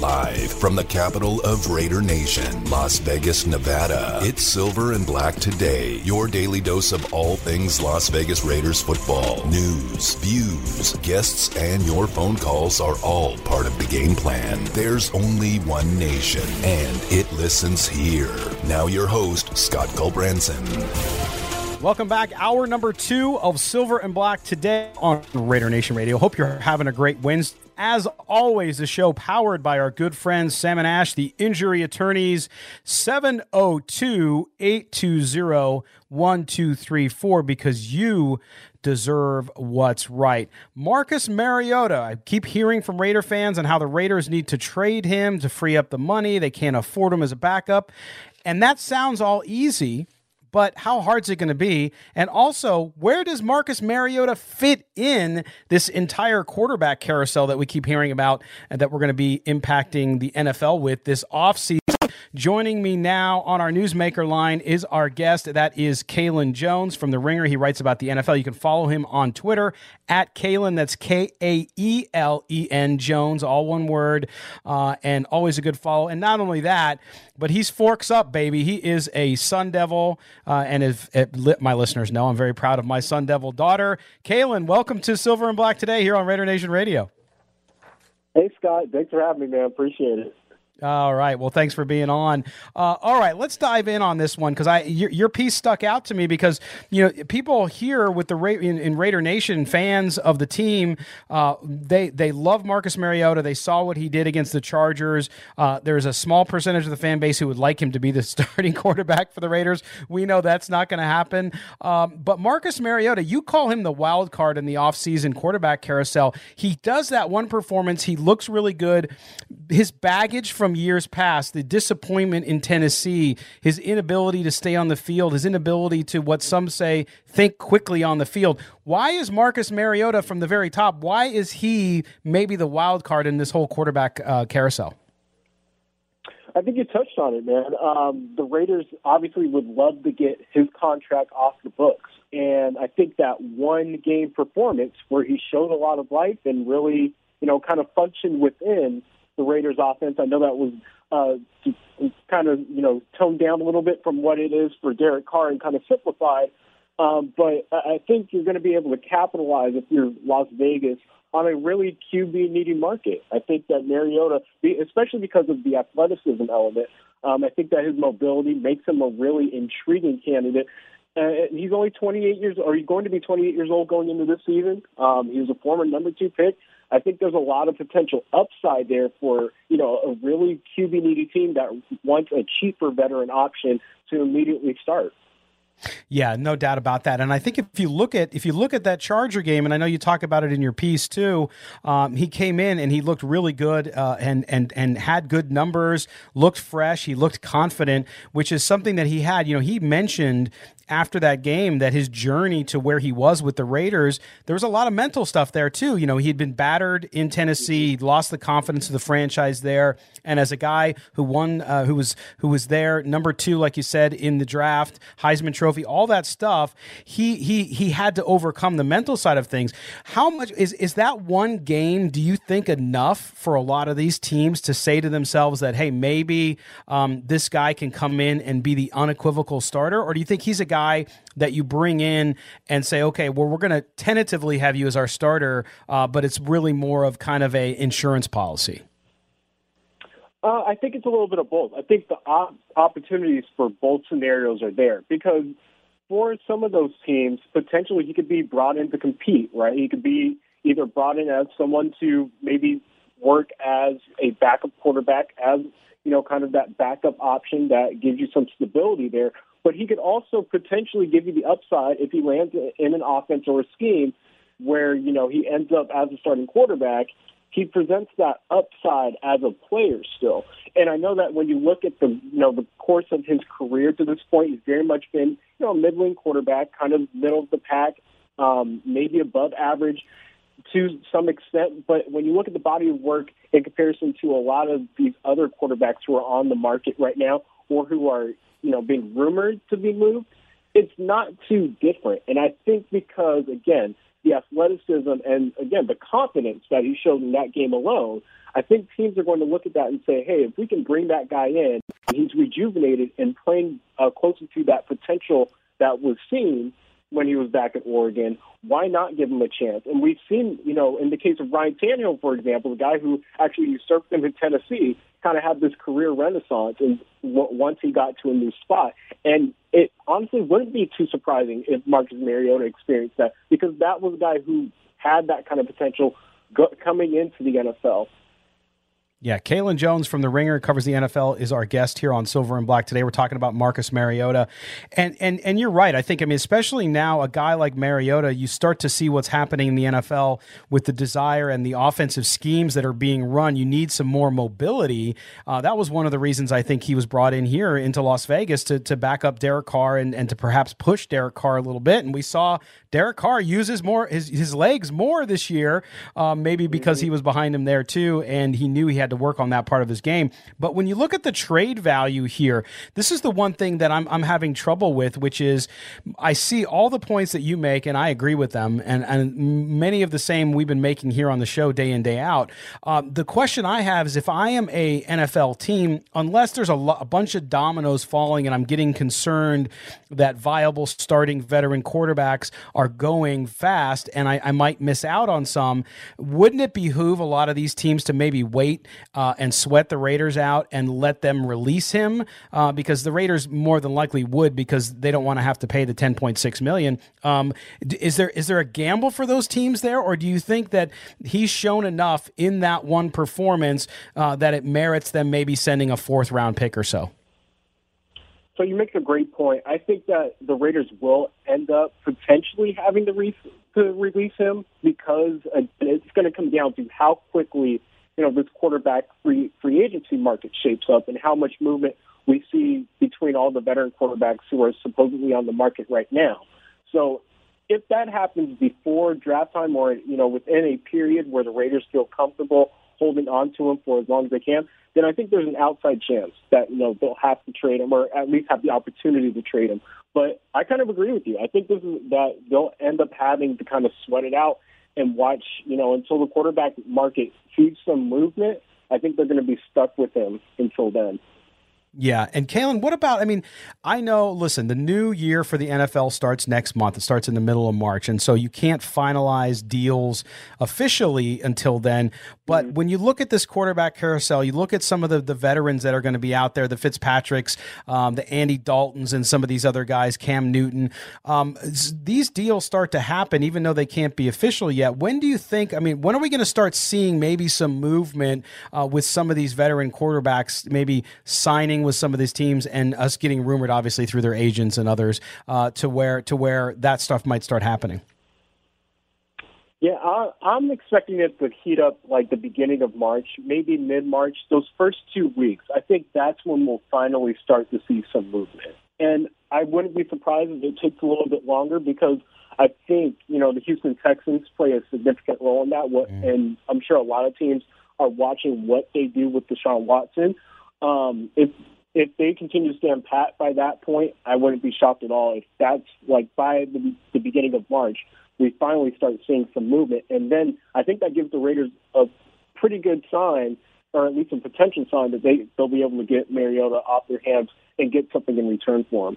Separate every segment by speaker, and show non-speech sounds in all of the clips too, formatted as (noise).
Speaker 1: Live from the capital of Raider Nation, Las Vegas, Nevada. It's Silver and Black Today, your daily dose of all things Las Vegas Raiders football. News, views, guests, and your phone calls are all part of the game plan. There's only one nation, and it listens here. Now, your host, Scott Gulbransen.
Speaker 2: Welcome back. Hour number two of Silver and Black today on Raider Nation Radio. Hope you're having a great Wednesday. As always, the show powered by our good friends Sam and Ash, the injury attorneys, 702 820 1234, because you deserve what's right. Marcus Mariota, I keep hearing from Raider fans on how the Raiders need to trade him to free up the money. They can't afford him as a backup. And that sounds all easy but how hard is it going to be? And also, where does Marcus Mariota fit in this entire quarterback carousel that we keep hearing about and that we're going to be impacting the NFL with this offseason? Joining me now on our newsmaker line is our guest. That is Kaelen Jones from The Ringer. He writes about the NFL. You can follow him on Twitter at Kaelen. That's K A E L E N Jones, all one word, uh, and always a good follow. And not only that, but he's forks up, baby. He is a Sun Devil, uh, and if, if my listeners know, I'm very proud of my Sun Devil daughter. Kaelen, welcome to Silver and Black today here on Raider Nation Radio.
Speaker 3: Hey Scott, thanks for having me, man. Appreciate it.
Speaker 2: All right. Well, thanks for being on. Uh, all right, let's dive in on this one because I your, your, piece stuck out to me because you know people here with the Ra- in, in, Raider Nation fans of the team uh, they they love Marcus Mariota. They saw what he did against the Chargers. Uh, there's a small percentage of the fan base who would like him to be the (laughs) starting quarterback for the Raiders. We know that's not going to happen. Um, but Marcus Mariota, you call him the wild card in the offseason quarterback carousel. He does that one performance. He looks really good. His baggage from from years past, the disappointment in Tennessee, his inability to stay on the field, his inability to what some say think quickly on the field. Why is Marcus Mariota from the very top? Why is he maybe the wild card in this whole quarterback uh, carousel?
Speaker 3: I think you touched on it, man. Um, the Raiders obviously would love to get his contract off the books. And I think that one game performance where he showed a lot of life and really, you know, kind of functioned within the Raiders offense. I know that was uh, kind of, you know, toned down a little bit from what it is for Derek Carr and kind of simplified. Um, but I think you're going to be able to capitalize if you're Las Vegas on a really QB needy market. I think that Mariota, especially because of the athleticism element, um, I think that his mobility makes him a really intriguing candidate. Uh, he's only 28 years, or he's going to be 28 years old going into this season. Um, he was a former number two pick. I think there's a lot of potential upside there for you know a really QB needy team that wants a cheaper veteran option to immediately start.
Speaker 2: Yeah, no doubt about that. And I think if you look at if you look at that Charger game, and I know you talk about it in your piece too, um, he came in and he looked really good uh, and and and had good numbers, looked fresh, he looked confident, which is something that he had. You know, he mentioned after that game that his journey to where he was with the Raiders, there was a lot of mental stuff there too. You know, he had been battered in Tennessee, lost the confidence of the franchise there, and as a guy who won, uh, who was who was there number two, like you said in the draft, Heisman Trophy, all that stuff, he he he had to overcome the mental side of things. How much is is that one game? Do you think enough for a lot of these teams to say to themselves that hey, maybe um, this guy can come in and be the unequivocal starter, or do you think he's a guy guy that you bring in and say, okay, well, we're going to tentatively have you as our starter, uh, but it's really more of kind of a insurance policy?
Speaker 3: Uh, I think it's a little bit of both. I think the op- opportunities for both scenarios are there because for some of those teams, potentially he could be brought in to compete, right? He could be either brought in as someone to maybe work as a backup quarterback, as you know, kind of that backup option that gives you some stability there, but he could also potentially give you the upside if he lands in an offense or a scheme where, you know, he ends up as a starting quarterback. He presents that upside as a player still. And I know that when you look at the, you know, the course of his career to this point, he's very much been, you know, a middling quarterback, kind of middle of the pack, um, maybe above average to some extent. But when you look at the body of work in comparison to a lot of these other quarterbacks who are on the market right now or who are you know, being rumored to be moved, it's not too different. And I think because, again, the athleticism and again the confidence that he showed in that game alone, I think teams are going to look at that and say, hey, if we can bring that guy in, he's rejuvenated and playing uh, closer to that potential that was seen when he was back at Oregon. Why not give him a chance? And we've seen, you know, in the case of Ryan Tannehill, for example, the guy who actually usurped him in Tennessee, kind of had this career renaissance and once he got to a new spot. And it honestly wouldn't be too surprising if Marcus Mariota experienced that because that was a guy who had that kind of potential go- coming into the NFL.
Speaker 2: Yeah, Kaelen Jones from The Ringer covers the NFL is our guest here on Silver and Black today. We're talking about Marcus Mariota, and and and you're right. I think I mean especially now a guy like Mariota, you start to see what's happening in the NFL with the desire and the offensive schemes that are being run. You need some more mobility. Uh, that was one of the reasons I think he was brought in here into Las Vegas to to back up Derek Carr and and to perhaps push Derek Carr a little bit. And we saw Derek Carr uses more his his legs more this year, um, maybe because he was behind him there too, and he knew he had to work on that part of his game. But when you look at the trade value here, this is the one thing that I'm, I'm having trouble with, which is I see all the points that you make, and I agree with them, and, and many of the same we've been making here on the show day in, day out. Uh, the question I have is if I am a NFL team, unless there's a, lo- a bunch of dominoes falling and I'm getting concerned that viable starting veteran quarterbacks are going fast and I, I might miss out on some, wouldn't it behoove a lot of these teams to maybe wait uh, and sweat the Raiders out and let them release him uh, because the Raiders more than likely would because they don't want to have to pay the 10.6 million. Um, is there is there a gamble for those teams there, or do you think that he's shown enough in that one performance uh, that it merits them maybe sending a fourth round pick or so?
Speaker 3: So you make a great point. I think that the Raiders will end up potentially having to, re- to release him because uh, it's going to come down to how quickly you know, this quarterback free free agency market shapes up and how much movement we see between all the veteran quarterbacks who are supposedly on the market right now. So if that happens before draft time or you know within a period where the Raiders feel comfortable holding on to him for as long as they can, then I think there's an outside chance that you know they'll have to trade him or at least have the opportunity to trade him. But I kind of agree with you. I think this is that they'll end up having to kind of sweat it out and watch, you know, until the quarterback market sees some movement. I think they're going to be stuck with him until then.
Speaker 2: Yeah. And Kaelen, what about? I mean, I know, listen, the new year for the NFL starts next month. It starts in the middle of March. And so you can't finalize deals officially until then. But mm-hmm. when you look at this quarterback carousel, you look at some of the, the veterans that are going to be out there the Fitzpatricks, um, the Andy Daltons, and some of these other guys, Cam Newton. Um, these deals start to happen, even though they can't be official yet. When do you think? I mean, when are we going to start seeing maybe some movement uh, with some of these veteran quarterbacks, maybe signing? With some of these teams and us getting rumored, obviously through their agents and others, uh, to where to where that stuff might start happening.
Speaker 3: Yeah, I, I'm expecting it to heat up like the beginning of March, maybe mid March. Those first two weeks, I think that's when we'll finally start to see some movement. And I wouldn't be surprised if it takes a little bit longer because I think you know the Houston Texans play a significant role in that. mm. And I'm sure a lot of teams are watching what they do with Deshaun Watson. Um, if if they continue to stand pat by that point, I wouldn't be shocked at all. If that's like by the, the beginning of March, we finally start seeing some movement, and then I think that gives the Raiders a pretty good sign, or at least a potential sign that they they'll be able to get Mariota off their hands and get something in return for him.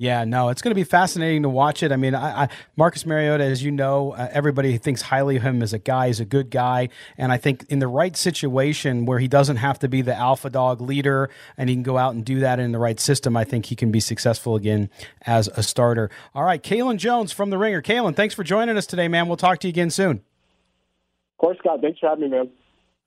Speaker 2: Yeah, no, it's going to be fascinating to watch it. I mean, I, I, Marcus Mariota, as you know, uh, everybody thinks highly of him as a guy. He's a good guy, and I think in the right situation where he doesn't have to be the alpha dog leader, and he can go out and do that in the right system, I think he can be successful again as a starter. All right, Kaelen Jones from the Ringer. Kaelen, thanks for joining us today, man. We'll talk to you again soon. Of
Speaker 3: course, Scott. Thanks for having me, man.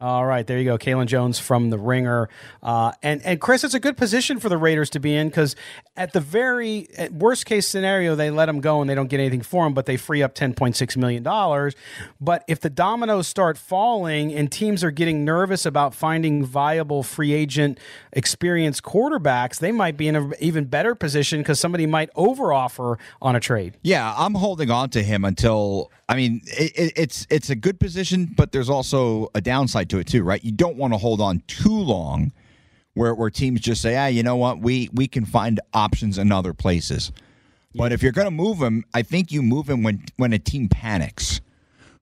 Speaker 2: All right, there you go, Kaelen Jones from the Ringer, uh, and and Chris, it's a good position for the Raiders to be in because at the very at worst case scenario, they let him go and they don't get anything for him, but they free up ten point six million dollars. But if the dominoes start falling and teams are getting nervous about finding viable free agent experienced quarterbacks, they might be in an even better position because somebody might overoffer on a trade.
Speaker 4: Yeah, I'm holding on to him until I mean, it, it's it's a good position, but there's also a downside to it too, right? You don't want to hold on too long, where where teams just say, ah, you know what, we we can find options in other places. But if you're going to move him, I think you move him when when a team panics,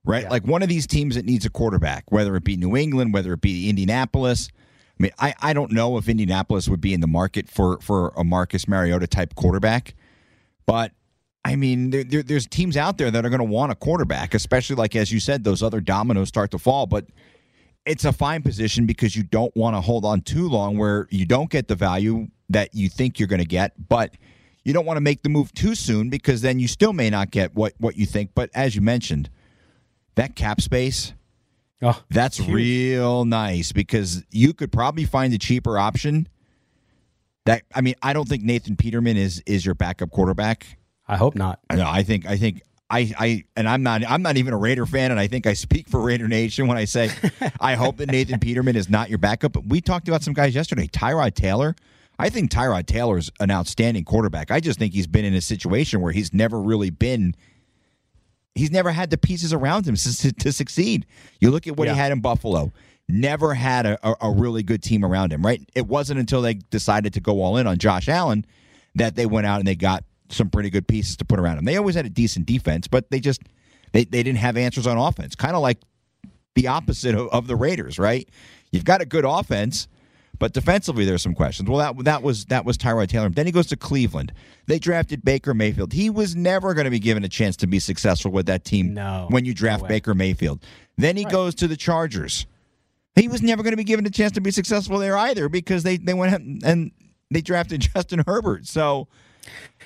Speaker 4: right?
Speaker 2: Yeah.
Speaker 4: Like one of these teams that needs a quarterback, whether it be New England, whether it be Indianapolis. I mean, I, I don't know if Indianapolis would be in the market for for a Marcus Mariota type quarterback, but I mean, there, there, there's teams out there that are going to want a quarterback, especially like as you said, those other dominoes start to fall. But it's a fine position because you don't want to hold on too long where you don't get the value that you think you're going to get, but you don't want to make the move too soon because then you still may not get what what you think. But as you mentioned, that cap space.
Speaker 2: Oh,
Speaker 4: That's
Speaker 2: huge.
Speaker 4: real nice because you could probably find a cheaper option. That I mean, I don't think Nathan Peterman is is your backup quarterback.
Speaker 2: I hope not.
Speaker 4: Know. I think. I think. I, I and I'm not I'm not even a Raider fan, and I think I speak for Raider Nation when I say (laughs) I hope that Nathan Peterman is not your backup. But we talked about some guys yesterday. Tyrod Taylor. I think Tyrod Taylor's an outstanding quarterback. I just think he's been in a situation where he's never really been. He's never had the pieces around him to, to succeed. You look at what he had in Buffalo. Never had a, a, a really good team around him. Right. It wasn't until they decided to go all in on Josh Allen that they went out and they got some pretty good pieces to put around him. They always had a decent defense, but they just they, they didn't have answers on offense. Kind of like the opposite of, of the Raiders, right? You've got a good offense, but defensively there's some questions. Well, that that was that was Tyrod Taylor. Then he goes to Cleveland. They drafted Baker Mayfield. He was never going to be given a chance to be successful with that team.
Speaker 2: No.
Speaker 4: when you draft
Speaker 2: No.
Speaker 4: Baker Mayfield. Then he goes to the Chargers. He was never going to be given a chance to be successful there either because they they went and they drafted (laughs) Justin Herbert. So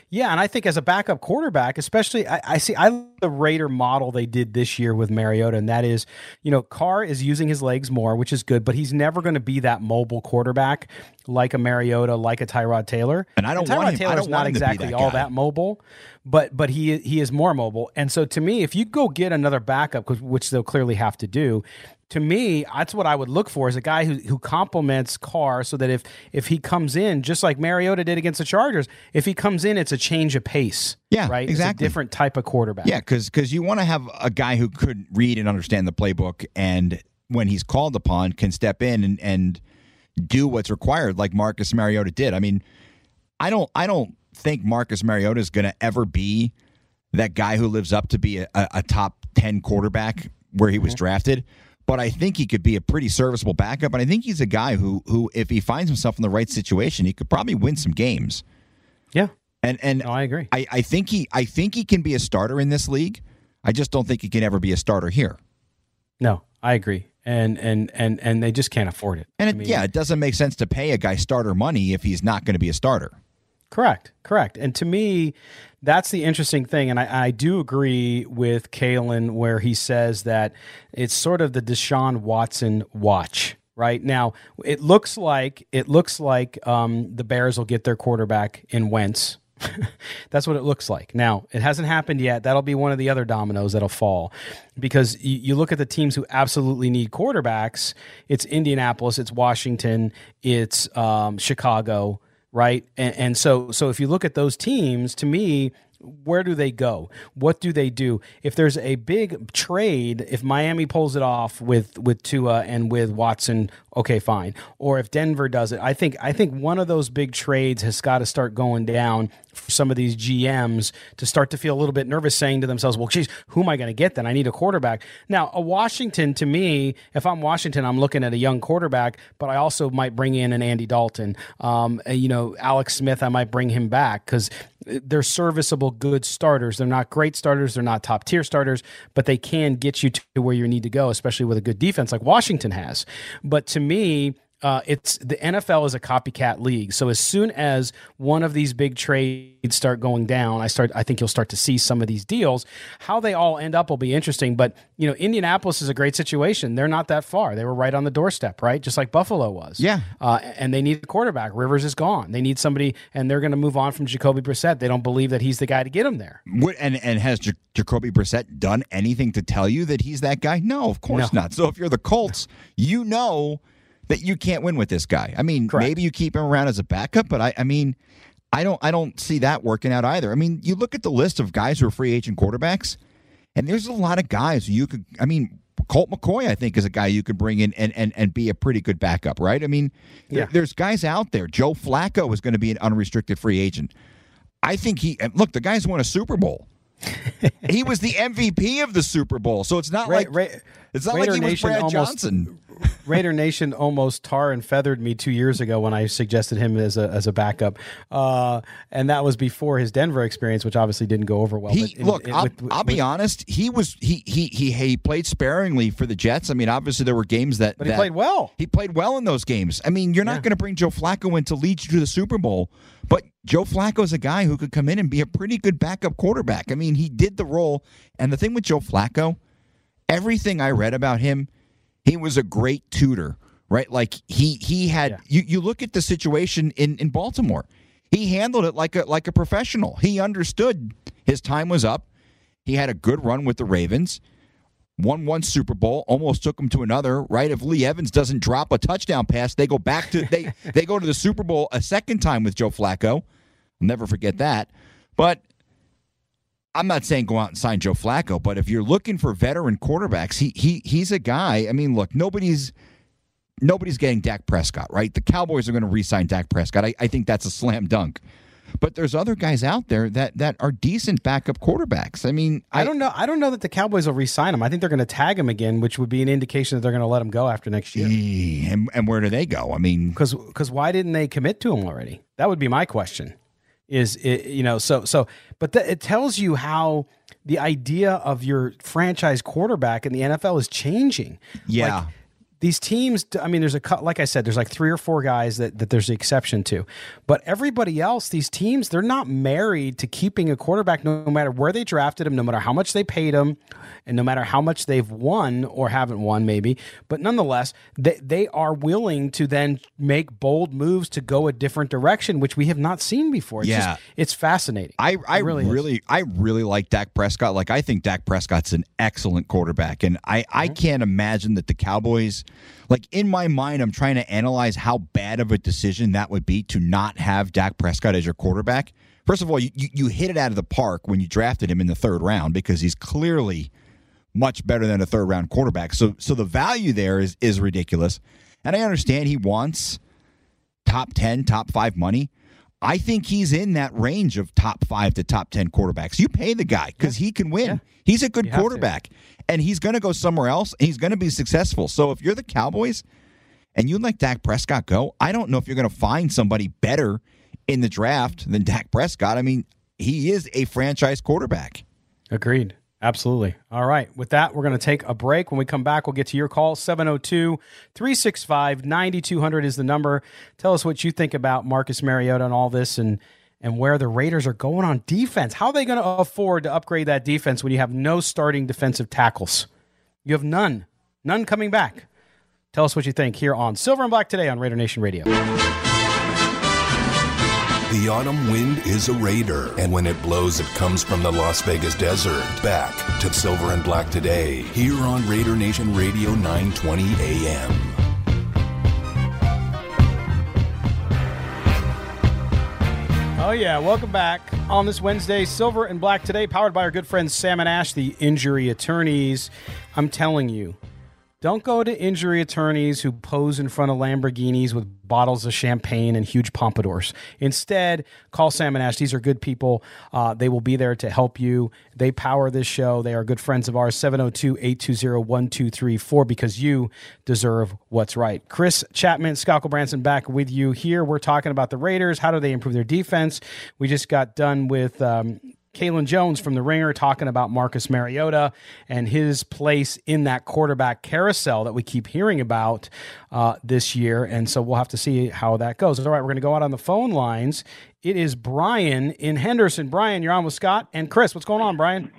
Speaker 2: Yeah, and I think as a backup quarterback, especially, I, I see I love the Raider model they did this year with Mariota, and that is, you know, Carr is using his legs more, which is good, but he's never going to be that mobile quarterback like a Mariota, like a Tyrod Taylor.
Speaker 4: And I don't
Speaker 2: Tyrod
Speaker 4: want him- I
Speaker 2: Taylor's
Speaker 4: don't
Speaker 2: not
Speaker 4: want him to be
Speaker 2: exactly
Speaker 4: that
Speaker 2: all that mobile, but but he he is more mobile. And so to me, if you go get another backup, which they'll clearly have to do, to me, that's what I would look for is a guy who who complements Carr, so that if if he comes in just like Mariota did against the Chargers, if he comes in, it's a change of pace.
Speaker 4: Yeah,
Speaker 2: right.
Speaker 4: exactly.
Speaker 2: It's a different type of quarterback.
Speaker 4: Yeah, because because you want to have a guy who could read and understand the playbook, and when he's called upon, can step in and, and do what's required, like Marcus Mariota did. I mean, I don't I don't think Marcus Mariota is going to ever be that guy who lives up to be a, a, a top ten quarterback where he was drafted. But I think he could be a pretty serviceable backup, and I think he's a guy who, who, if he finds himself in the right situation, he could probably win some games.
Speaker 2: yeah.
Speaker 4: And and
Speaker 2: No, I agree.
Speaker 4: I, I think he I think he can be a starter in this league. I just don't think he can ever be a starter here.
Speaker 2: No, I agree. And and and and they just can't afford it.
Speaker 4: And
Speaker 2: I mean,
Speaker 4: yeah, it doesn't make sense to pay a guy starter money if he's not going to be a starter.
Speaker 2: Correct, correct. And to me, that's the interesting thing. And I, I do agree with Kaelen where he says that it's sort of the Deshaun Watson watch. Right now, it looks like it looks like um, the Bears will get their quarterback in Wentz. (laughs) That's what it looks like. Now, it hasn't happened yet. That'll be one of the other dominoes that'll fall because you, you look at the teams who absolutely need quarterbacks. It's Indianapolis, it's Washington, it's um, Chicago, right? And, and so, so if you look at those teams, to me, where do they go? What do they do? If there's a big trade, if Miami pulls it off with with Tua and with Watson, okay, fine. Or if Denver does it, I think I think one of those big trades has got to start going down for some of these GMs to start to feel a little bit nervous, saying to themselves, "Well, geez, who am I going to get then? I need a quarterback." Now, a Washington, to me, if I'm Washington, I'm looking at a young quarterback, but I also might bring in an Andy Dalton. Um, you know, Alex Smith, I might bring him back because they're serviceable, good starters. They're not great starters. They're not top tier starters, but they can get you to where you need to go, especially with a good defense like Washington has. But to me, uh, it's the NFL is a copycat league. So as soon as one of these big trades start going down, I start. I think you'll start to see some of these deals. How they all end up will be interesting. But you know, Indianapolis is a great situation. They're not that far. They were right on the doorstep, right? Just like Buffalo was.
Speaker 4: Yeah.
Speaker 2: Uh, and they need a quarterback. Rivers is gone. They need somebody, and they're going to move on from Jacoby Brissett. They don't believe that he's the guy to get them there.
Speaker 4: What, and and has J- Jacoby Brissett done anything to tell you that he's that guy? No, of course
Speaker 2: No.
Speaker 4: not. So if you're the Colts, you know that you can't win with this guy. I mean,
Speaker 2: Correct.
Speaker 4: maybe you keep him around as a backup, but I, I mean, I don't I don't see that working out either. I mean, you look at the list of guys who are free agent quarterbacks, and there's a lot of guys you could. I mean. Colt McCoy, I think, is a guy you could bring in and, and, and be a pretty good backup, right? I mean, there- there's guys out there. Joe Flacco is going to be an unrestricted free agent. I think he look. The guy's won a Super Bowl. (laughs) he was the MVP of the Super Bowl, so it's not
Speaker 2: Ra-
Speaker 4: like
Speaker 2: Ra-
Speaker 4: it's not
Speaker 2: Raider
Speaker 4: like he was
Speaker 2: Nation
Speaker 4: Brad
Speaker 2: almost-
Speaker 4: Johnson. (laughs)
Speaker 2: Raider Nation almost tar and feathered me two years ago when I suggested him as a as a backup, uh, and that was before his Denver experience, which obviously didn't go over well.
Speaker 4: He
Speaker 2: in-
Speaker 4: look.
Speaker 2: in-
Speaker 4: I'll,
Speaker 2: with-
Speaker 4: I'll be honest. He was he he he he played sparingly for the Jets. I mean, obviously there were games that
Speaker 2: but he
Speaker 4: that-
Speaker 2: played well.
Speaker 4: He played well in those games. I mean, you're not
Speaker 2: Yeah.
Speaker 4: going to bring Joe Flacco in to lead you to the Super Bowl, but Joe Flacco is a guy who could come in and be a pretty good backup quarterback. I mean, he did the role. And the thing with Joe Flacco, everything I read about him, he was a great tutor, right? Like he he had
Speaker 2: Yeah.
Speaker 4: you you look at the situation in in Baltimore. He handled it like a like a professional. He understood his time was up. He had a good run with the Ravens won one Super Bowl, almost took them to another. Right? If Lee Evans doesn't drop a touchdown pass, they go back to they (laughs) they go to the Super Bowl a second time with Joe Flacco. I'll never forget that. But I'm not saying go out and sign Joe Flacco, but if you're looking for veteran quarterbacks, he he he's a guy. I mean, look, nobody's nobody's getting Dak Prescott, right? The Cowboys are going to re-sign Dak Prescott. I, I think that's a slam dunk. But there's other guys out there that that are decent backup quarterbacks. I mean,
Speaker 2: I don't know. I don't know that the Cowboys will re-sign him. I think they're going to tag him again, which would be an indication that they're going to let him go after next year.
Speaker 4: And, and where do they go? I mean,
Speaker 2: Because because why didn't they commit to him already? That would be my question. Is it, you know so so, but it tells you how the idea of your franchise quarterback in the NFL is changing.
Speaker 4: Yeah.
Speaker 2: Like, these teams, I mean, there's a cut. Like I said, there's like three or four guys that, that there's the exception to, but everybody else, these teams, they're not married to keeping a quarterback, no matter where they drafted him, no matter how much they paid him, and no matter how much they've won or haven't won, maybe. But nonetheless, they they are willing to then make bold moves to go a different direction, which we have not seen before. It's
Speaker 4: Yeah.
Speaker 2: just, it's fascinating.
Speaker 4: I, I
Speaker 2: It
Speaker 4: really,
Speaker 2: is.
Speaker 4: I really like Dak Prescott. Like I think Dak Prescott's an excellent quarterback, and I, I mm-hmm. can't imagine that the Cowboys, like in my mind, I'm trying to analyze how bad of a decision that would be to not have Dak Prescott as your quarterback. First of all, you, you, hit it out of the park when you drafted him in the third round because he's clearly much better than a third round quarterback. So so the value there is is ridiculous. And I understand he wants top 10, top 5 money. I think he's in that range of top 5 to top 10 quarterbacks. You pay the guy cuz he can win.
Speaker 2: Yeah.
Speaker 4: He's a good
Speaker 2: You
Speaker 4: quarterback and he's going to go somewhere else and he's going to be successful. So if you're the Cowboys and you let Dak Prescott go, I don't know if you're going to find somebody better in the draft than Dak Prescott. I mean, he is a franchise quarterback.
Speaker 2: Agreed. Absolutely. All right. With that, we're going to take a break. When we come back, we'll get to your call. 702 365 9200 is the number. Tell us what you think about Marcus Mariota and all this and, and where the Raiders are going on defense. How are they going to afford to upgrade that defense when you have no starting defensive tackles? You have none, none coming back. Tell us what you think here on Silver and Black today on Raider Nation Radio.
Speaker 1: The autumn wind is a raider, and when it blows, it comes from the Las Vegas desert. Back to Silver and Black today, here on Raider Nation Radio 920 AM.
Speaker 2: Oh, yeah. Welcome back on this Wednesday. Silver and Black today, powered by our good friends Sam and Ash, the injury attorneys. I'm telling you, don't go to injury attorneys who pose in front of Lamborghinis with bottles of champagne and huge pompadours. Instead, call Sam and Ash. These are good people. Uh, they will be there to help you. They power this show. They are good friends of ours. 702 820 1234 because you deserve what's right. Chris Chapman, Scott Gulbransen back with you here. We're talking about the Raiders. How do they improve their defense? We just got done with. Um, Kaelen Jones from The Ringer talking about Marcus Mariota and his place in that quarterback carousel that we keep hearing about uh, this year. And so we'll have to see how that goes. All right, we're going to go out on the phone lines. It is Brian in Henderson. Brian, you're on with Scott and Chris. What's going on, Brian?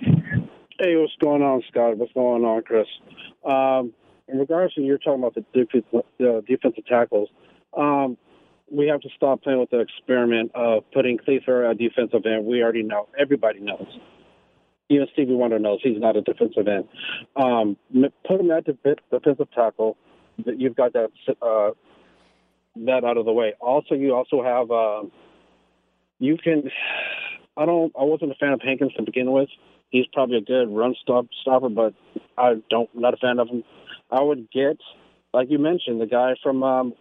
Speaker 5: Hey, what's going on, Scott? What's going on, Chris? Um, in regards to you're talking about the defensive, uh, defensive tackles, um, we have to stop playing with the experiment of putting Cleaver at defensive end. We already know. Everybody knows. Even Stevie Wonder knows he's not a defensive end. Um, put him at defensive tackle. You've got that uh, that out of the way. Also, you also have uh, you can. I don't. I wasn't a fan of Hankins to begin with. He's probably a good run stop stopper, but I don't. Not a fan of him. I would get, like you mentioned, the guy from um,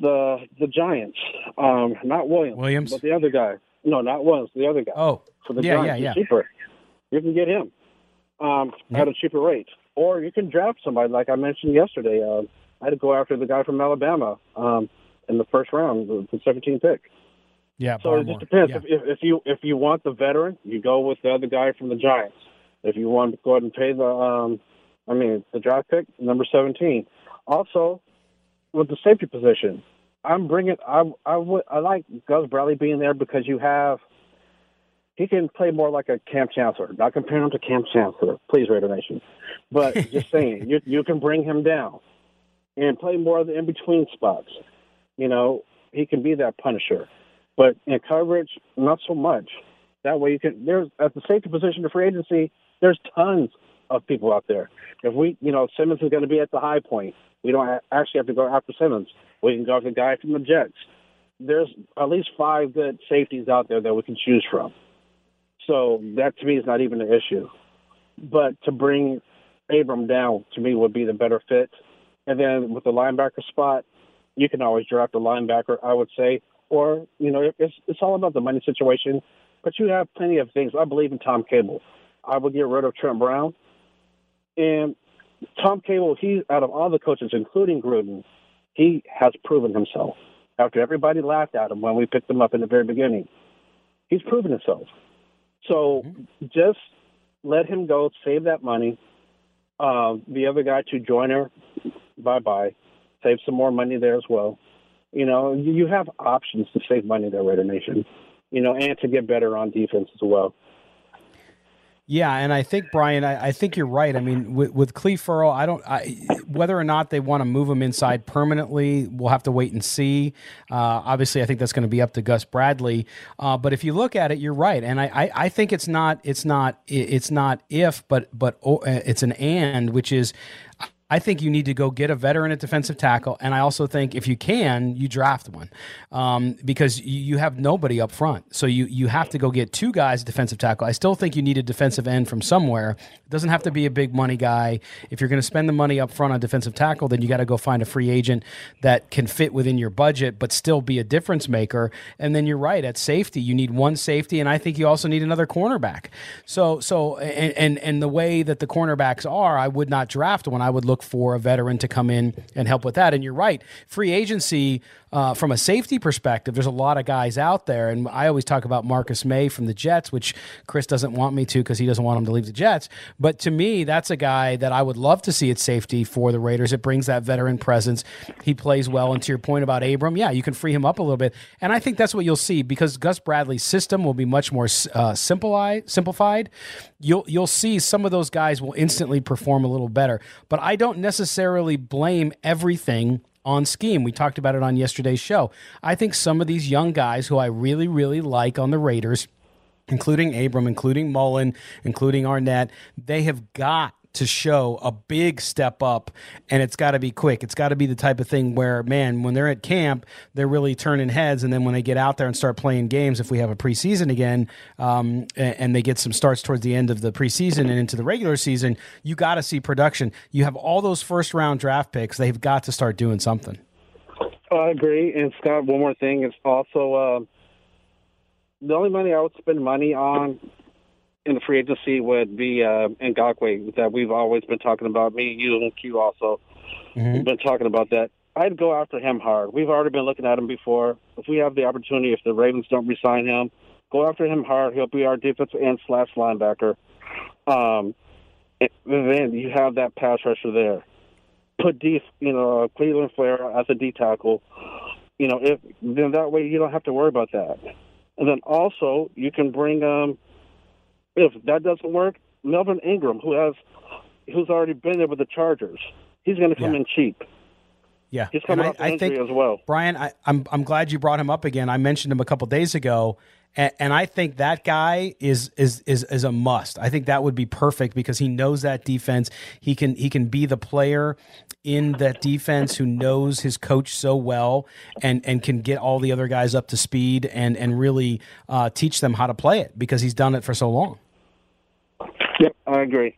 Speaker 5: the the Giants. Um, not Williams,
Speaker 2: Williams?
Speaker 5: but the other guy. No, not Williams. The other guy.
Speaker 2: Oh,
Speaker 5: for the
Speaker 2: yeah,
Speaker 5: Giants.
Speaker 2: yeah, yeah.
Speaker 5: cheaper. You can get him um, at a cheaper rate, or you can draft somebody like I mentioned yesterday. Uh, I had to go after the guy from Alabama um, in the first round, the, the 17th pick.
Speaker 2: Yeah,
Speaker 5: So it just depends.
Speaker 2: Yeah.
Speaker 5: If, if, if you if you want the veteran, you go with the other guy from the Giants. If you want to go ahead and pay the, um, I mean, the draft pick, number 17. Also, with the safety position, I'm bringing. I I would I like Gus Bradley being there because you have. He can play more like a Kam Chancellor. Not comparing him to Kam Chancellor, please, Raider Nation. But (laughs) just saying, you you can bring him down and play more of the in between spots. You know, he can be that punisher but in coverage, not so much. That way, you can. There's at the safety position of free agency. There's tons of people out there. If we, you know, Simmons is going to be at the high point. We don't actually have to go after Simmons. We can go after the guy from the Jets. There's at least five good safeties out there that we can choose from. So that to me is not even an issue. But to bring Abram down to me would be the better fit. And then with the linebacker spot, you can always draft a linebacker, I would say, or you know, it's it's all about the money situation. But you have plenty of things. I believe in Tom Cable. I would get rid of Trent Brown, and Tom Cable. he's out of all the coaches, including Gruden, he has proven himself. After everybody laughed at him when we picked him up in the very beginning, he's proven himself. So just let him go, save that money. Uh, the other guy to Joyner, bye bye. Save some more money there as well. You know, you you have options to save money there, Raider Nation. You know, and to get better on defense as well.
Speaker 2: Yeah, and I think Brian, I, I think you're right. I mean, with, with Clelin Ferrell, I don't I, whether or not they want to move him inside permanently. We'll have to wait and see. Uh, obviously, I think that's going to be up to Gus Bradley. Uh, but if you look at it, you're right, and I, I, I think it's not it's not it's not if, but but oh, uh, it's an and, which is. I think you need to go get a veteran at defensive tackle, and I also think if you can, you draft one um, because you, have nobody up front. So you you have to go get two guys at defensive tackle. I still think you need a defensive end from somewhere. It doesn't have to be a big money guy. If you're going to spend the money up front on defensive tackle, then you got to go find a free agent that can fit within your budget, but still be a difference maker. And then you're right at safety, you need one safety, and I think you also need another cornerback. So so and and, and the way that the cornerbacks are, I would not draft one. I would look for a veteran to come in and help with that. And you're right, free agency uh, from a safety perspective, there's a lot of guys out there, and I always talk about Marcus Maye from the Jets, which Chris doesn't want me to because he doesn't want him to leave the Jets. But to me, that's a guy that I would love to see at safety for the Raiders. It brings that veteran presence. He plays well. And to your point about Abram, yeah, you can free him up a little bit, and I think that's what you'll see because Gus Bradley's system will be much more uh, simplified. Simplified. You'll you'll see some of those guys will instantly perform a little better, but I don't necessarily blame everything on scheme. We talked about it on yesterday's show. I think some of these young guys who I really, really like on the Raiders, including Abram, including Mullen, including Arnette, they have got to show a big step up and it's got to be quick. It's got to be the type of thing where, man, when they're at camp, they're really turning heads. And then when they get out there and start playing games, if we have a preseason again um, and, and they get some starts towards the end of the preseason and into the regular season, you got to see production. You have all those first round draft picks. They've got to start doing something.
Speaker 5: I agree. And Scott, one more thing it's also uh, the only money I would spend money on in the free agency would be uh, Ngakoue that we've always been talking about. Me, you, and Q also.
Speaker 2: Mm-hmm.
Speaker 5: We've been talking about that. I'd go after him hard. We've already been looking at him before. If we have the opportunity, if the Ravens don't resign him, go after him hard. He'll be our defensive end slash linebacker. Um, then you have that pass rusher there. Put D, you know, Clelin Ferrell as a D tackle. You know, if then that way you don't have to worry about that. And then also you can bring um, if that doesn't work, Melvin Ingram, who has who's already been there with the Chargers, he's going to come
Speaker 2: Yeah.
Speaker 5: in cheap.
Speaker 2: Yeah,
Speaker 5: He's coming
Speaker 2: And
Speaker 5: off an injury as well.
Speaker 2: Brian, I, I'm I'm glad you brought him up again. I mentioned him a couple days ago, and, and I think that guy is is is is a must. I think that would be perfect because he knows that defense. He can he can be the player in that defense who knows his coach so well and and can get all the other guys up to speed and and really uh, teach them how to play it because he's done it for so long.
Speaker 5: Yep, I agree.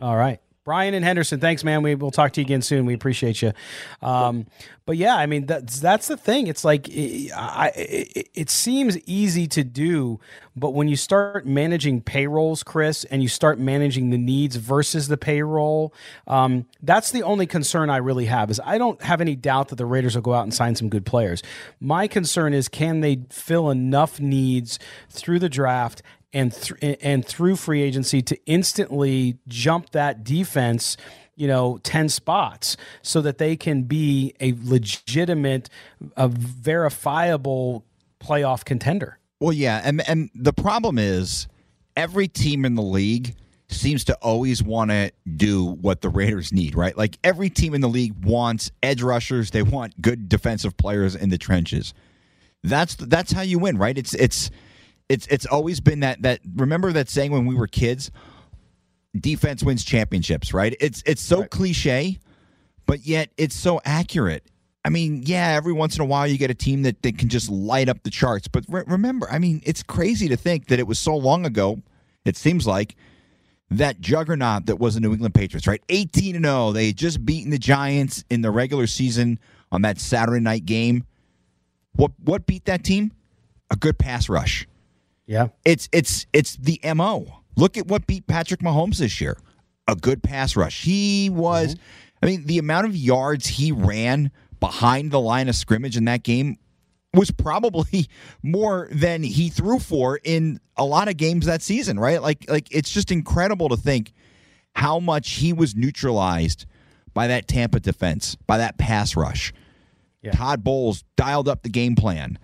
Speaker 2: All right. Brian and Henderson, thanks, man. We will talk to you again soon. We appreciate you. Um, but yeah, I mean that's that's the thing. It's like it, I, it, it, seems easy to do, but when you start managing payrolls, Chris, and you start managing the needs versus the payroll, um, that's the only concern I really have. Is I don't have any doubt that the Raiders will go out and sign some good players. My concern is can they fill enough needs through the draft and th- and through free agency to instantly jump that defense you know 10 spots so that they can be a legitimate a verifiable playoff contender
Speaker 4: well yeah and and the problem is every team in the league seems to always want to do what the Raiders need, right? Like every team in the league wants edge rushers, they want good defensive players in the trenches. That's that's how you win, right? It's it's it's it's always been that that remember that saying when we were kids, defense wins championships, right? It's it's so right. cliche, but yet it's so accurate. I mean, yeah, every once in a while you get a team that, that can just light up the charts. But re- remember, I mean, it's crazy to think that it was so long ago, it seems like, that juggernaut that was the New England Patriots, right? 18 and 0. They had just beaten the Giants in the regular season on that Saturday night game. What what beat that team? A good pass rush.
Speaker 2: Yeah.
Speaker 4: It's it's it's the MO. Look at what beat Patrick Mahomes this year. A good pass rush. He was mm-hmm. I mean, the amount of yards he ran behind the line of scrimmage in that game was probably (laughs) more than he threw for in a lot of games that season, right? Like like it's just incredible to think how much he was neutralized by that Tampa defense, by that pass rush. Yeah. Todd Bowles dialed up the game plan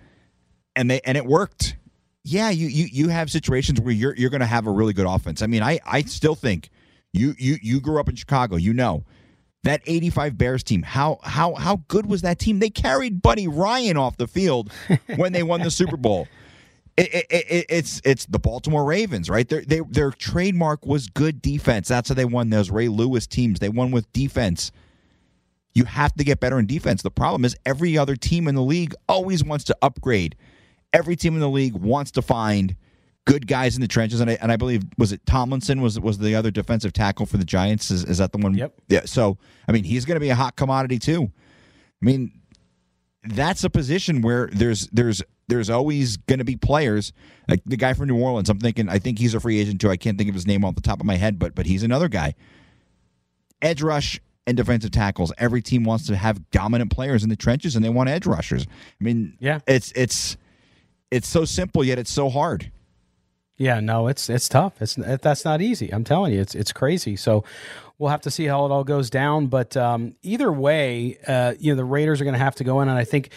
Speaker 4: and they and it worked yeah, you you you have situations where you're you're going to have a really good offense. I mean, I I still think you you you grew up in Chicago, you know. That 85 Bears team, how how how good was that team? They carried Buddy Ryan off the field when they won the Super Bowl. (laughs) It, it, it, it's it's the Baltimore Ravens, right? Their they, their trademark was good defense. That's how they won those Ray Lewis teams. They won with defense. You have to get better in defense. The problem is every other team in the league always wants to upgrade every team in the league wants to find good guys in the trenches, and I, and I believe was it Tomlinson was was the other defensive tackle for the Giants. Is, is that the one?
Speaker 2: Yep.
Speaker 4: Yeah. So I mean, he's going to be a hot commodity too. I mean, that's a position where there's there's there's always going to be players like the guy from New Orleans. I'm thinking I think he's a free agent too. I can't think of his name off the top of my head, but but he's another guy. Edge rush and defensive tackles. Every team wants to have dominant players in the trenches, and they want edge rushers. I mean,
Speaker 2: yeah,
Speaker 4: it's it's it's so simple yet it's so hard.
Speaker 2: Yeah, no, it's it's tough. It's that's not easy. I'm telling you, it's it's crazy. So we'll have to see how it all goes down. But um, either way, uh, you know, the Raiders are going to have to go in, and I think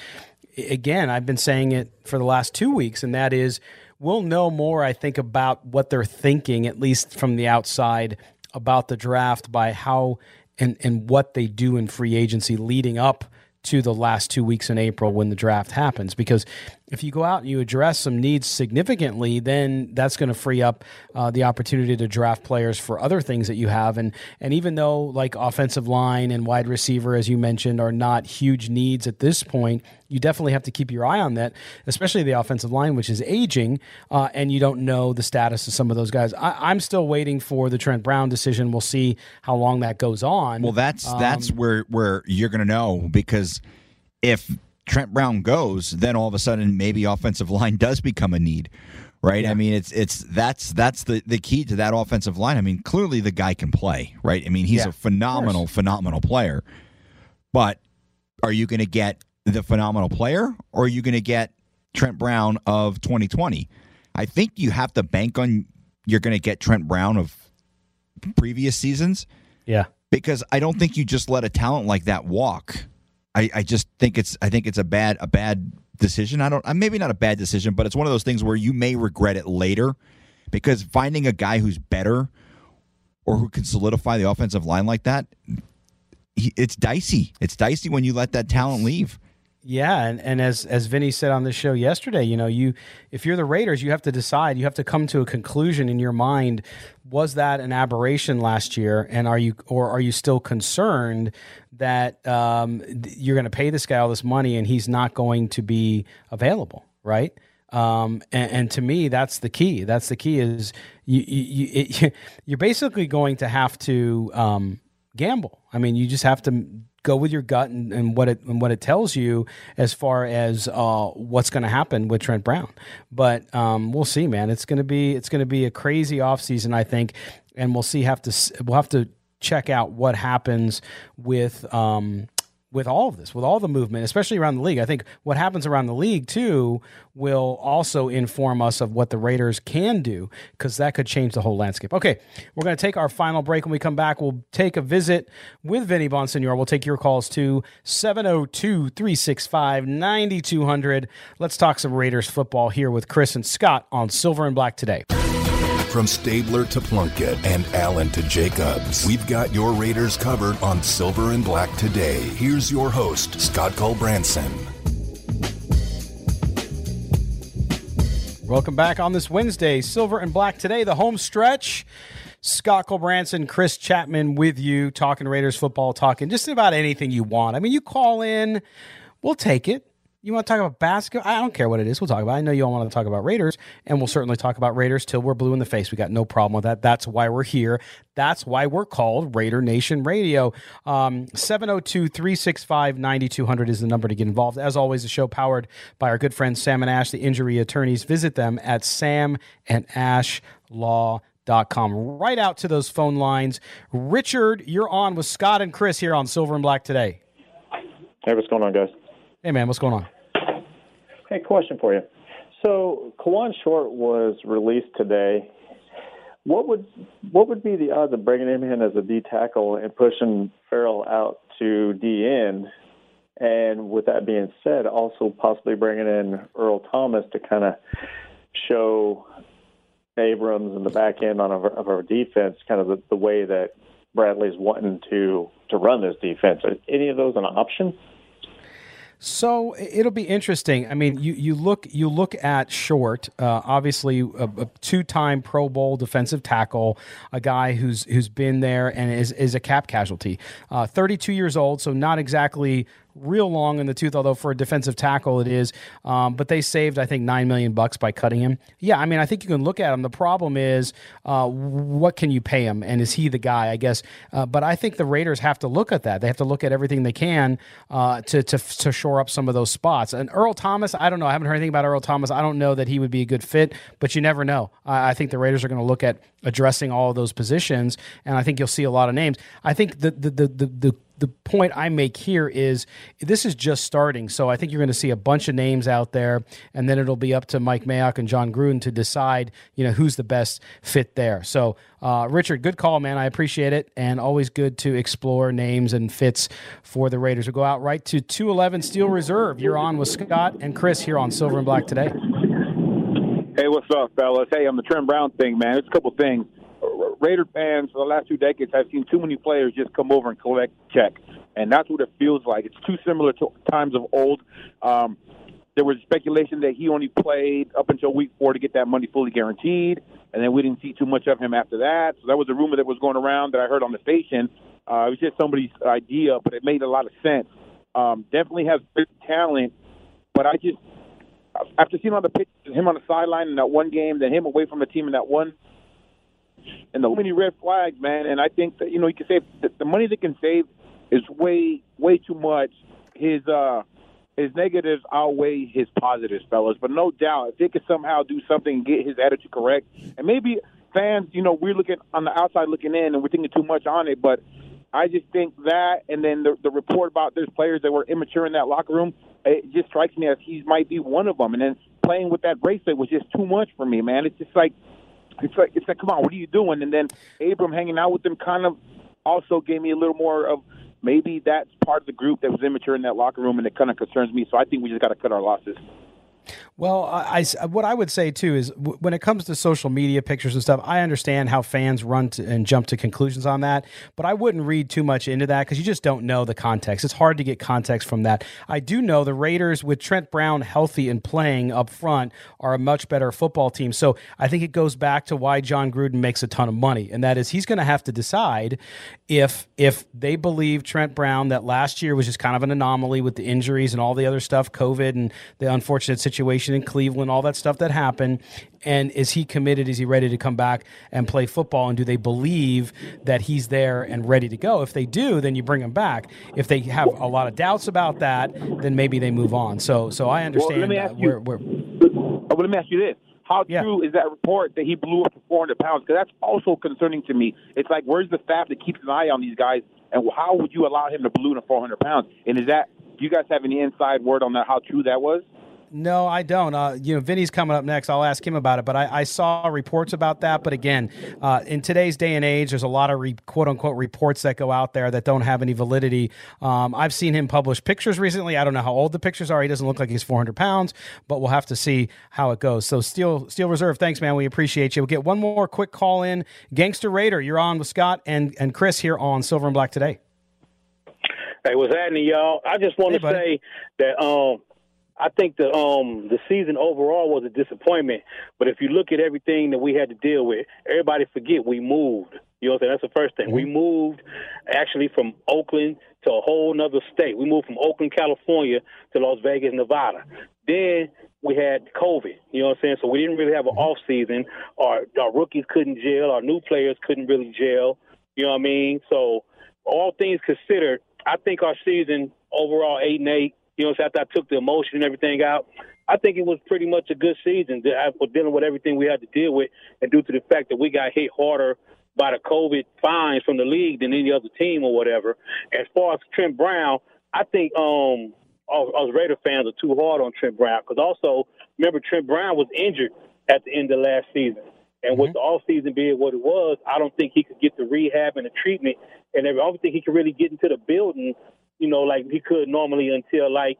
Speaker 2: again, I've been saying it for the last two weeks, and that is we'll know more. I think about what they're thinking, at least from the outside, about the draft by how and and what they do in free agency leading up to the last two weeks in April when the draft happens. Because if you go out and you address some needs significantly, then that's going to free up uh, the opportunity to draft players for other things that you have. And and even though like offensive line and wide receiver, as you mentioned, are not huge needs at this point, you definitely have to keep your eye on that, especially the offensive line, which is aging, uh, and you don't know the status of some of those guys. I, am still waiting for the Trent Brown decision. We'll see how long that goes on.
Speaker 4: Well, that's um, that's where where you're going to know because if Trent Brown goes, then all of a sudden maybe offensive line (laughs) does become a need. Right. Yeah. I mean, it's it's that's that's the the key to that offensive line. I mean, clearly the guy can play, right? I mean, he's yeah, a phenomenal, phenomenal player. But are you going to get the phenomenal player, or are you going to get Trent Brown of 2020? I think you have to bank on you're going to get Trent Brown of previous seasons.
Speaker 2: Yeah.
Speaker 4: Because I don't think you just let a talent like that walk. I, I just think it's I think it's a bad a bad decision. I don't uh, maybe not a bad decision, but it's one of those things where you may regret it later because finding a guy who's better or who can solidify the offensive line like that, it's dicey. It's dicey when you let that talent leave.
Speaker 2: Yeah, and, and as as Vinny said on the show yesterday, you know, you if you're the Raiders, you have to decide, you have to come to a conclusion in your mind. Was that an aberration last year, and are you or are you still concerned that um, you're going to pay this guy all this money and he's not going to be available, right? Um, and, and, to me, that's the key. That's the key is you, you, it, (laughs) you're basically going to have to um, gamble. I mean, you just have to go with your gut and, and, what it and what it tells you as far as uh, what's going to happen with Trent Brown. But um, we'll see, man. It's going to be it's to be a crazy offseason, I think, and we'll see. Have to we'll have to check out what happens with um, with all of this, with all the movement, especially around the league. I think what happens around the league too will also inform us of what the Raiders can do because that could change the whole landscape. Okay, we're going to take our final break. When we come back, we'll take a visit with Vinny Bonsignore. We'll take your calls to 702 365 9200. Let's talk some Raiders football here with Chris and Scott on Silver and Black today.
Speaker 1: From Stabler to Plunkett and Allen to Jacobs, we've got your Raiders covered on Silver and Black today. Here's your host, Scott Gulbransen.
Speaker 2: Welcome back on this Wednesday, Silver and Black today, the home stretch. Scott Gulbransen, Chris Chapman with you, talking Raiders football, talking just about anything you want. I mean, you call in, we'll take it. You want to talk about basketball? I don't care what it is. We'll talk about. It. I know you all want to talk about Raiders, and we'll certainly talk about Raiders till we're blue in the face. We got no problem with that. That's why we're here. That's why we're called Raider Nation Radio. Um, 702 365 9200 is the number to get involved. As always, the show powered by our good friends Sam and Ash, the injury attorneys. Visit them at samandashlaw.com. Right out to those phone lines. Richard, you're on with Scott and Chris here on Silver and Black today.
Speaker 6: Hey, what's going on, guys?
Speaker 2: Hey, man, what's going on?
Speaker 6: Hey, question for you. So, Kawann Short was released today. What would what would be the odds of bringing him in as a D tackle and pushing Ferrell out to D end? And with that being said, also possibly bringing in Earl Thomas to kind of show Abrams and the back end on our, of our defense, kind of the, the way that Bradley's wanting to to run this defense. Are any of those an option?
Speaker 2: So it'll be interesting. I mean, you, you look you look at Short, uh, obviously a, a, two-time Pro Bowl defensive tackle, a guy who's who's been there and is is a cap casualty. Uh, 32 years old, so not exactly real long in the tooth, although for a defensive tackle it is. Um, but they saved, I think, nine million bucks by cutting him. Yeah, I mean, I think you can look at him. The problem is, uh, what can you pay him, and is he the guy? I guess. Uh, but I think the Raiders have to look at that. They have to look at everything they can uh, to to to shore up some of those spots. And Earl Thomas, I don't know. I haven't heard anything about Earl Thomas. I don't know that he would be a good fit, but you never know. I, I think the Raiders are going to look at addressing all of those positions, and I think you'll see a lot of names. I think the the the the, the the point I make here is this is just starting. So I think you're going to see a bunch of names out there, and then it'll be up to Mike Mayock and John Gruden to decide, you know, who's the best fit there. So, uh, Richard, good call, man. I appreciate it, and always good to explore names and fits for the Raiders. We'll go out right to 211 Steel Reserve. You're on with Scott and Chris here on Silver and Black today.
Speaker 7: Hey, what's up, fellas? Hey, on the Trent Brown thing, man, it's a couple things. Raider fans for the last two decades have seen too many players just come over and collect check, and that's what it feels like. It's too similar to times of old. Um, there was speculation that he only played up until week four to get that money fully guaranteed, and then we didn't see too much of him after that. So that was a rumor that was going around that I heard on the station. Uh, it was just somebody's idea, but it made a lot of sense. Um, definitely has big talent, but I just after seeing all the pictures him on the sideline in that one game, then him away from the team in that one and the many red flags, man. And I think that you know you can save the, money they can save is way way too much. His uh his negatives outweigh his positives, fellas. But no doubt, if they could somehow do something and get his attitude correct, and maybe fans, you know, we're looking on the outside looking in and we're thinking too much on it, but I just think that, and then the, the report about there's players that were immature in that locker room, it just strikes me as he might be one of them. And then playing with that bracelet was just too much for me, man. It's just like it's like it's like, come on, what are you doing? And then Abram hanging out with them kind of also gave me a little more of maybe that's part of the group that was immature in that locker room, and it kind of concerns me. So I think we just got to cut our losses.
Speaker 2: Well, I, I, what I would say too is w- when it comes to social media pictures and stuff, I understand how fans run to, and jump to conclusions on that, but I wouldn't read too much into that because you just don't know the context. It's hard to get context from that. I do know the Raiders, with Trent Brown healthy and playing up front, are a much better football team. So I think it goes back to why John Gruden makes a ton of money, and that is he's going to have to decide if if they believe Trent Brown that last year was just kind of an anomaly with the injuries and all the other stuff, COVID and the unfortunate situation situation in Cleveland, all that stuff that happened. And is he committed? Is he ready to come back and play football? And do they believe that he's there and ready to go? If they do, then you bring him back. If they have a lot of doubts about that, then maybe they move on. So, so I understand.
Speaker 7: Well, let me ask you.
Speaker 2: Where, where,
Speaker 7: well, oh, let me ask you this: How
Speaker 2: Yeah.
Speaker 7: true is that report that he blew up to 400 pounds? Because that's also concerning to me. It's like, where's the staff that keeps an eye on these guys, and how would you allow him to balloon to 400 pounds? And is that? Do you guys have any inside word on that? How true that was?
Speaker 2: No, I don't. Uh, you know, Vinny's coming up next. I'll ask him about it. But I, I saw reports about that. But again, uh, in today's day and age, there's a lot of re, quote unquote reports that go out there that don't have any validity. Um, I've seen him publish pictures recently. I don't know how old the pictures are. He doesn't look like he's 400 pounds, but we'll have to see how it goes. So, Steel Steel Reserve, thanks, man. We appreciate you. We'll get one more quick call in. Gangster Raider, you're on with Scott and, and Chris here on Silver and Black today.
Speaker 8: Hey, what's happening, y'all? I just want
Speaker 2: Hey,
Speaker 8: to
Speaker 2: buddy.
Speaker 8: say that um, I think the um the season overall was a disappointment. But if you look at everything that we had to deal with, everybody forget we moved. You know what I'm saying? That's the first thing. We moved actually from Oakland to a whole nother state. We moved from Oakland, California to Las Vegas, Nevada. Then we had COVID. You know what I'm saying? So we didn't really have an off season. Our our rookies couldn't gel. Our new players couldn't really gel. You know what I mean? So all things considered, I think our season overall eight and eight. You know, after I took the emotion and everything out, I think it was pretty much a good season for dealing with everything we had to deal with, and due to the fact that we got hit harder by the COVID fines from the league than any other team or whatever. As far as Trent Brown, I think um us Raider fans are too hard on Trent Brown because also remember Trent Brown was injured at the end of last season. And with the off season being what it was, I don't think he could get the rehab and the treatment, and I don't think he could really get into the building, you know, like he could normally until like,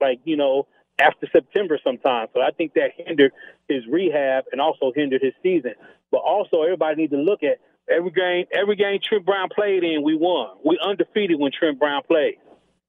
Speaker 8: like you know, after September sometime. So I think that hindered his rehab and also hindered his season. But also, everybody needs to look at every game. Every game Trent Brown played in, we won. We undefeated when Trent Brown played.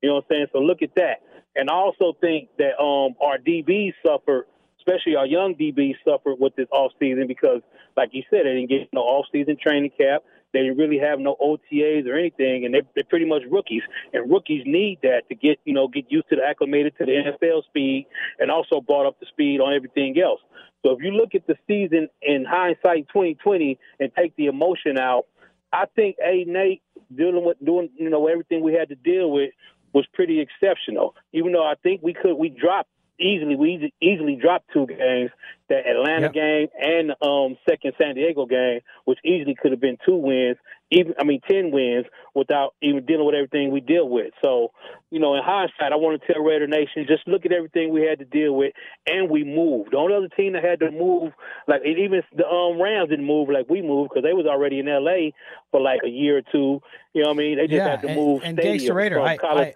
Speaker 8: You know what I'm saying? So look at that. And I also think that um, our DBs suffered, especially our young DBs suffered with this off season because, like you said, they didn't get no off season training cap. They really have no OTAs or anything, and they, they're pretty much rookies. And rookies need that to get you know get used to the acclimated to the NFL speed, and also brought up the speed on everything else. So if you look at the season in hindsight 2020 and take the emotion out, I think a Nate dealing with doing you know everything we had to deal with was pretty exceptional. Even though I think we could we dropped easily we easily dropped two games, that Atlanta
Speaker 2: Yep.
Speaker 8: game and um second San Diego game, which easily could have been two wins, even I mean ten wins without even dealing with everything we deal with. So, you know, in hindsight, I want to tell Raider Nation just look at everything we had to deal with, and we moved. The only other team that had to move, like even the um Rams didn't move like we moved because they was already in L.A. for like a year or two. You know what I mean? They just had to
Speaker 2: and,
Speaker 8: move
Speaker 2: and Gangster Raider,
Speaker 8: from
Speaker 2: I, I,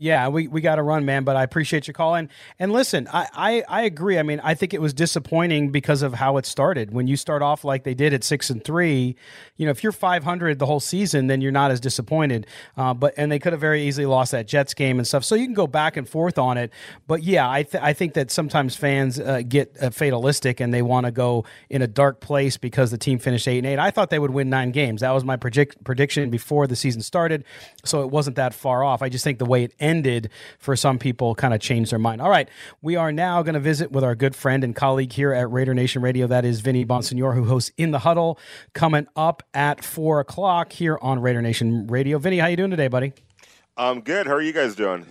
Speaker 2: yeah, we, we got to run, man. But I appreciate your call. And and listen, I, I I agree. I mean, I think it was disappointing because of how it started. When you start off like they did at six and three, you know, if you're 500 the whole season, then you're not as disappointed. Uh, but and they could have very easily lost that Jets game and stuff. So you can go back and forth on it. But yeah, I th- I think that sometimes fans uh, get uh, fatalistic and they want to go in a dark place because the team finished eight and eight. I thought they would win nine games. That was my predict- prediction before the season started. So it wasn't that far off. I just think the way it ended for some people kind of changed their mind. All right, we are now going to visit with our good friend and colleague here at Raider Nation Radio. That is Vinny Bonsignore, who hosts In the Huddle, coming up at four o'clock here on Raider Nation Radio. Vinny, how you doing today, buddy?
Speaker 9: I'm good. How are you guys doing?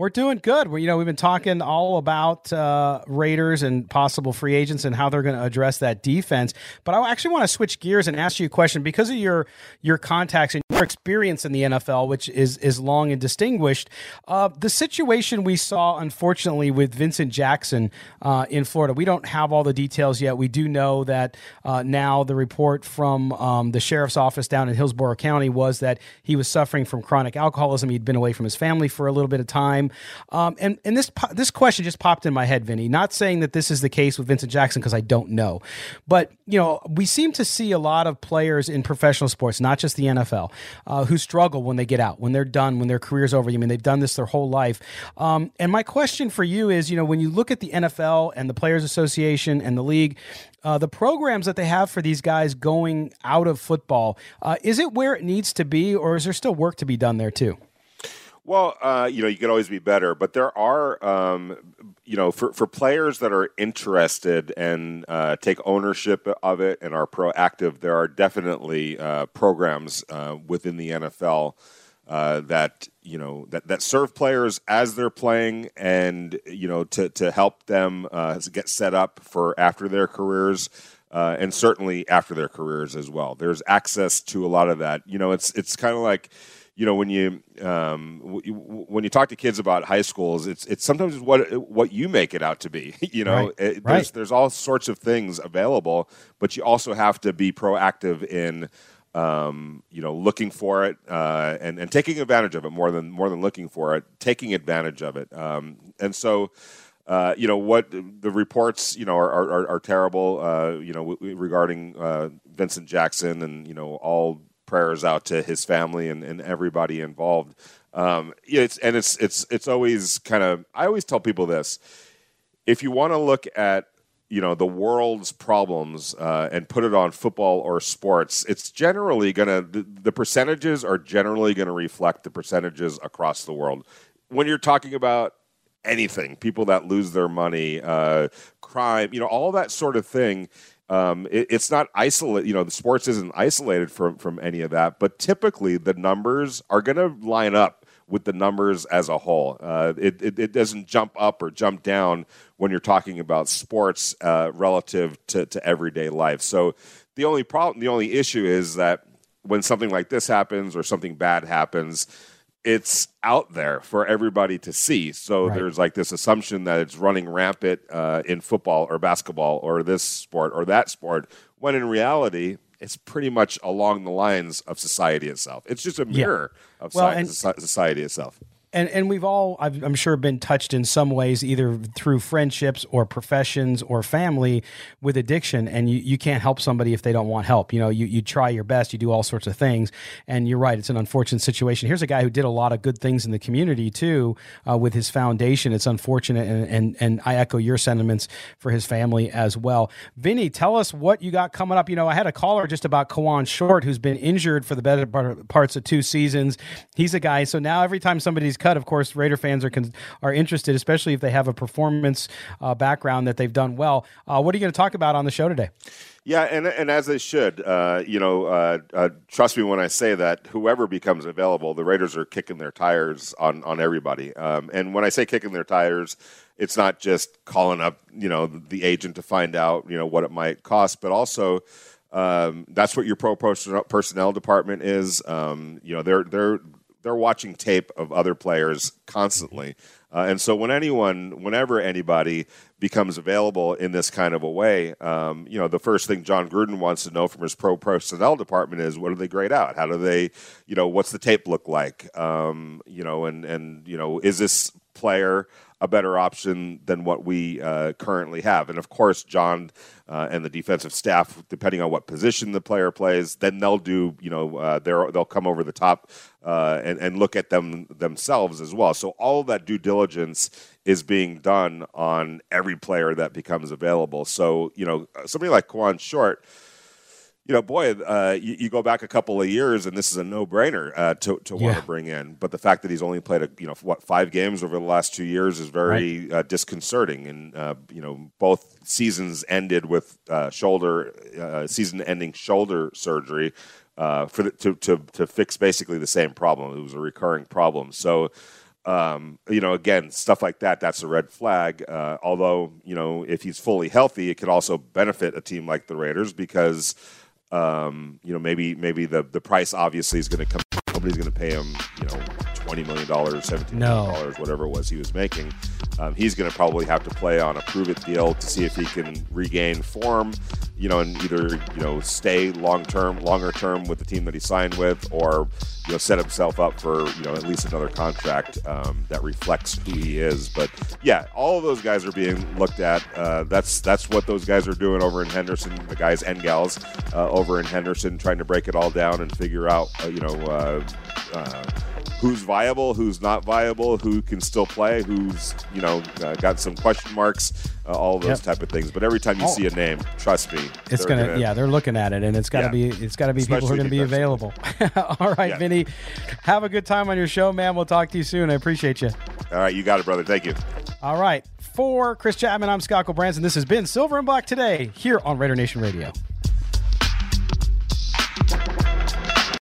Speaker 2: We're doing good. We, you know, we've been talking all about uh, Raiders and possible free agents and how they're going to address that defense. But I actually want to switch gears and ask you a question because of your your contacts and your experience in the NFL, which is is long and distinguished. Uh, the situation we saw, unfortunately, with Vincent Jackson uh, in Florida, we don't have all the details yet. We do know that uh, now the report from um, the sheriff's office down in Hillsborough County was that he was suffering from chronic alcoholism. He'd been away from his family for a little bit of time. Um, and and this this question just popped in my head, Vinny. Not saying that this is the case with Vincent Jackson because I don't know, but you know we seem to see a lot of players in professional sports, not just the NFL, uh, who struggle when they get out, when they're done, when their career's over. I mean, they've done this their whole life. Um, and my question for you is, you know, when you look at the NFL and the Players Association and the league. Uh, the programs that they have for these guys going out of football, uh, is it where it needs to be, or is there still work to be done there too?
Speaker 9: Well, uh, you know, you could always be better, but there are, um, you know, for, for players that are interested and uh, take ownership of it and are proactive, there are definitely uh, programs uh, within the NFL uh, that you know that, that serve players as they're playing, and you know to to help them uh, get set up for after their careers. and certainly after their careers as well. There's access to a lot of that. You know, it's it's kind of like you know when you um, when you talk to kids about high schools, it's it's sometimes what what you make it out to be. (laughs) you know,
Speaker 2: Right.
Speaker 9: It-
Speaker 2: Right.
Speaker 9: there's there's all sorts of things available, but you also have to be proactive in um, you know looking for it uh, and and taking advantage of it more than more than looking for it, taking advantage of it. Um, and so. Uh, you know what the reports you know are are, are terrible uh, you know w- w- regarding uh, Vincent Jackson and you know all prayers out to his family and, and everybody involved. Um, it's and it's it's it's always kind of I always tell people this: if you want to look at you know the world's problems uh, and put it on football or sports, it's generally gonna the, the percentages are generally going to reflect the percentages across the world. When you're talking about anything, people that lose their money, uh, crime, you know, all that sort of thing. Um, it, it's not isolated. You know, the sports isn't isolated from from any of that. But typically, the numbers are going to line up with the numbers as a whole. Uh, it, it it doesn't jump up or jump down when you're talking about sports uh, relative to, to everyday life. So the only problem, the only issue is that when something like this happens or something bad happens, it's out there for everybody to see. So
Speaker 2: Right.
Speaker 9: there's like this assumption that it's running rampant uh, in football or basketball or this sport or that sport, when in reality, it's pretty much along the lines of society itself. It's just a mirror of
Speaker 2: Well, and-
Speaker 9: society itself.
Speaker 2: And and we've all I've, i'm sure been touched in some ways either through friendships or professions or family with addiction. And you, you can't help somebody if they don't want help. You know you, you try your best you do all sorts of things. And you're right it's an unfortunate situation. Here's a guy who did a lot of good things in the community too uh, with his foundation. It's unfortunate and, and and i echo your sentiments for his family as well. Vinny tell us what you got coming up. You know i had a caller just about Kawann Short who's been injured for the better parts of two seasons. He's a guy so now every time somebody's cut of course raider fans are con- are interested especially if they have a performance uh, background that they've done well uh, what are you going to talk about on the show today
Speaker 9: Yeah, and and as they should. Uh, you know, uh, uh, trust me when I say that whoever becomes available, the Raiders are kicking their tires on on everybody. Um, and when I say kicking their tires, it's not just calling up you know the agent to find out you know what it might cost, but also. Um, that's what your pro personnel, department is. Um, you know, they're they're they're watching tape of other players constantly. Uh, and so when anyone, whenever anybody becomes available in this kind of a way, um, you know, the first thing John Gruden wants to know from his pro personnel department is what do they grade out? How do they, you know, what's the tape look like? Um, you know, and and you know, is this player a better option than what we uh, currently have. And of course, John uh, and the defensive staff, depending on what position the player plays, then they'll do, you know, uh, they'll come over the top uh, and, and look at them themselves as well. So all that due diligence is being done on every player that becomes available. So, you know, somebody like Kawann Short, you know, boy, uh, you, you go back a couple of years, and this is a no-brainer uh, to to want
Speaker 2: Yeah.
Speaker 9: to bring in. But the fact that he's only played, a, you know, what five games over the last two years is very uh, disconcerting. And uh, you know, both seasons ended with uh, shoulder uh, season-ending shoulder surgery uh, for the, to to to fix basically the same problem. It was a recurring problem. So um, you know, again, stuff like that, that's a red flag. Uh, although, you know, if he's fully healthy, it could also benefit a team like the Raiders because, um, you know, maybe maybe the, the price obviously is going to come. Nobody's going to pay him, you know, twenty million dollars, seventeen
Speaker 2: No.
Speaker 9: million dollars, whatever it was he was making. Um, he's going to probably have to play on a prove it deal to see if he can regain form, you know, and either you know stay long term, longer term with the team that he signed with, or you know set himself up for you know at least another contract um, that reflects who he is. But yeah, all of those guys are being looked at. Uh, that's that's what those guys are doing over in Henderson. The guys and gals uh, over in Henderson trying to break it all down and figure out uh, you know. Who's viable, who's not viable, who can still play, who's you know uh, got some question marks, uh, all those
Speaker 2: Yep.
Speaker 9: type of things. But every time you
Speaker 2: Oh.
Speaker 9: see a name, trust me,
Speaker 2: It's
Speaker 9: they're
Speaker 2: gonna, yeah, they're looking at it, and it's got to
Speaker 9: Yeah.
Speaker 2: be, it's got to be people who are going to be available. (laughs) All right,
Speaker 9: Yeah.
Speaker 2: Vinny, have a good time on your show, man. We'll talk to you soon. I appreciate you.
Speaker 9: All right, you got it, brother. Thank you.
Speaker 2: All right, for Chris Chapman, I'm Scott Gulbransen. This has been Silver and Black today here on Raider Nation Radio.